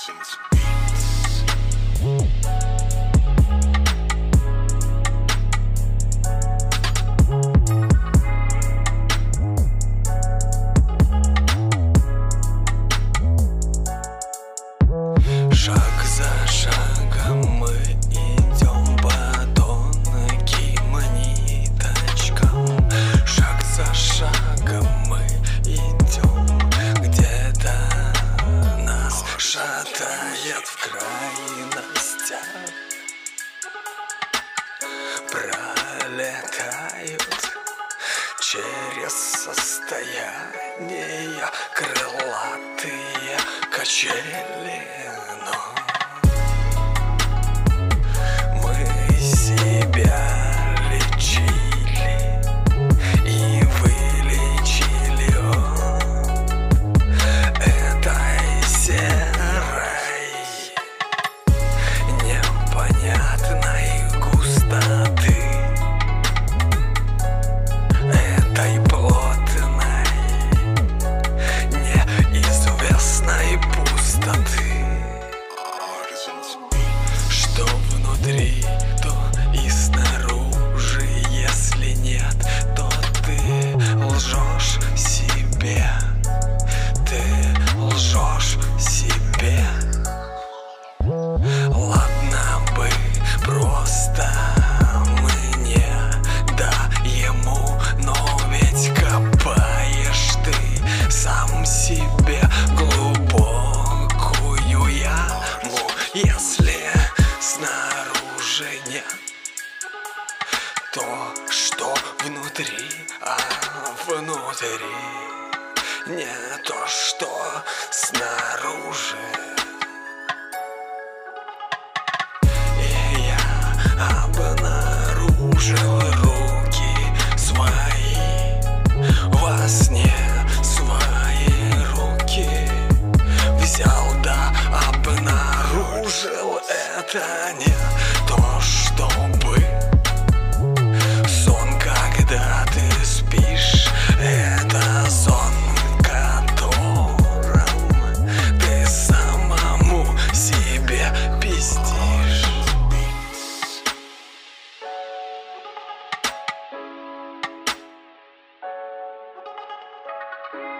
citizens. Шатает в крайностях. Пролетают через состояние крылатые качели нет то, что внутри, а внутри не то, что снаружи. И я обнаружил руки свои во сне свои руки взял да обнаружил это не Bye.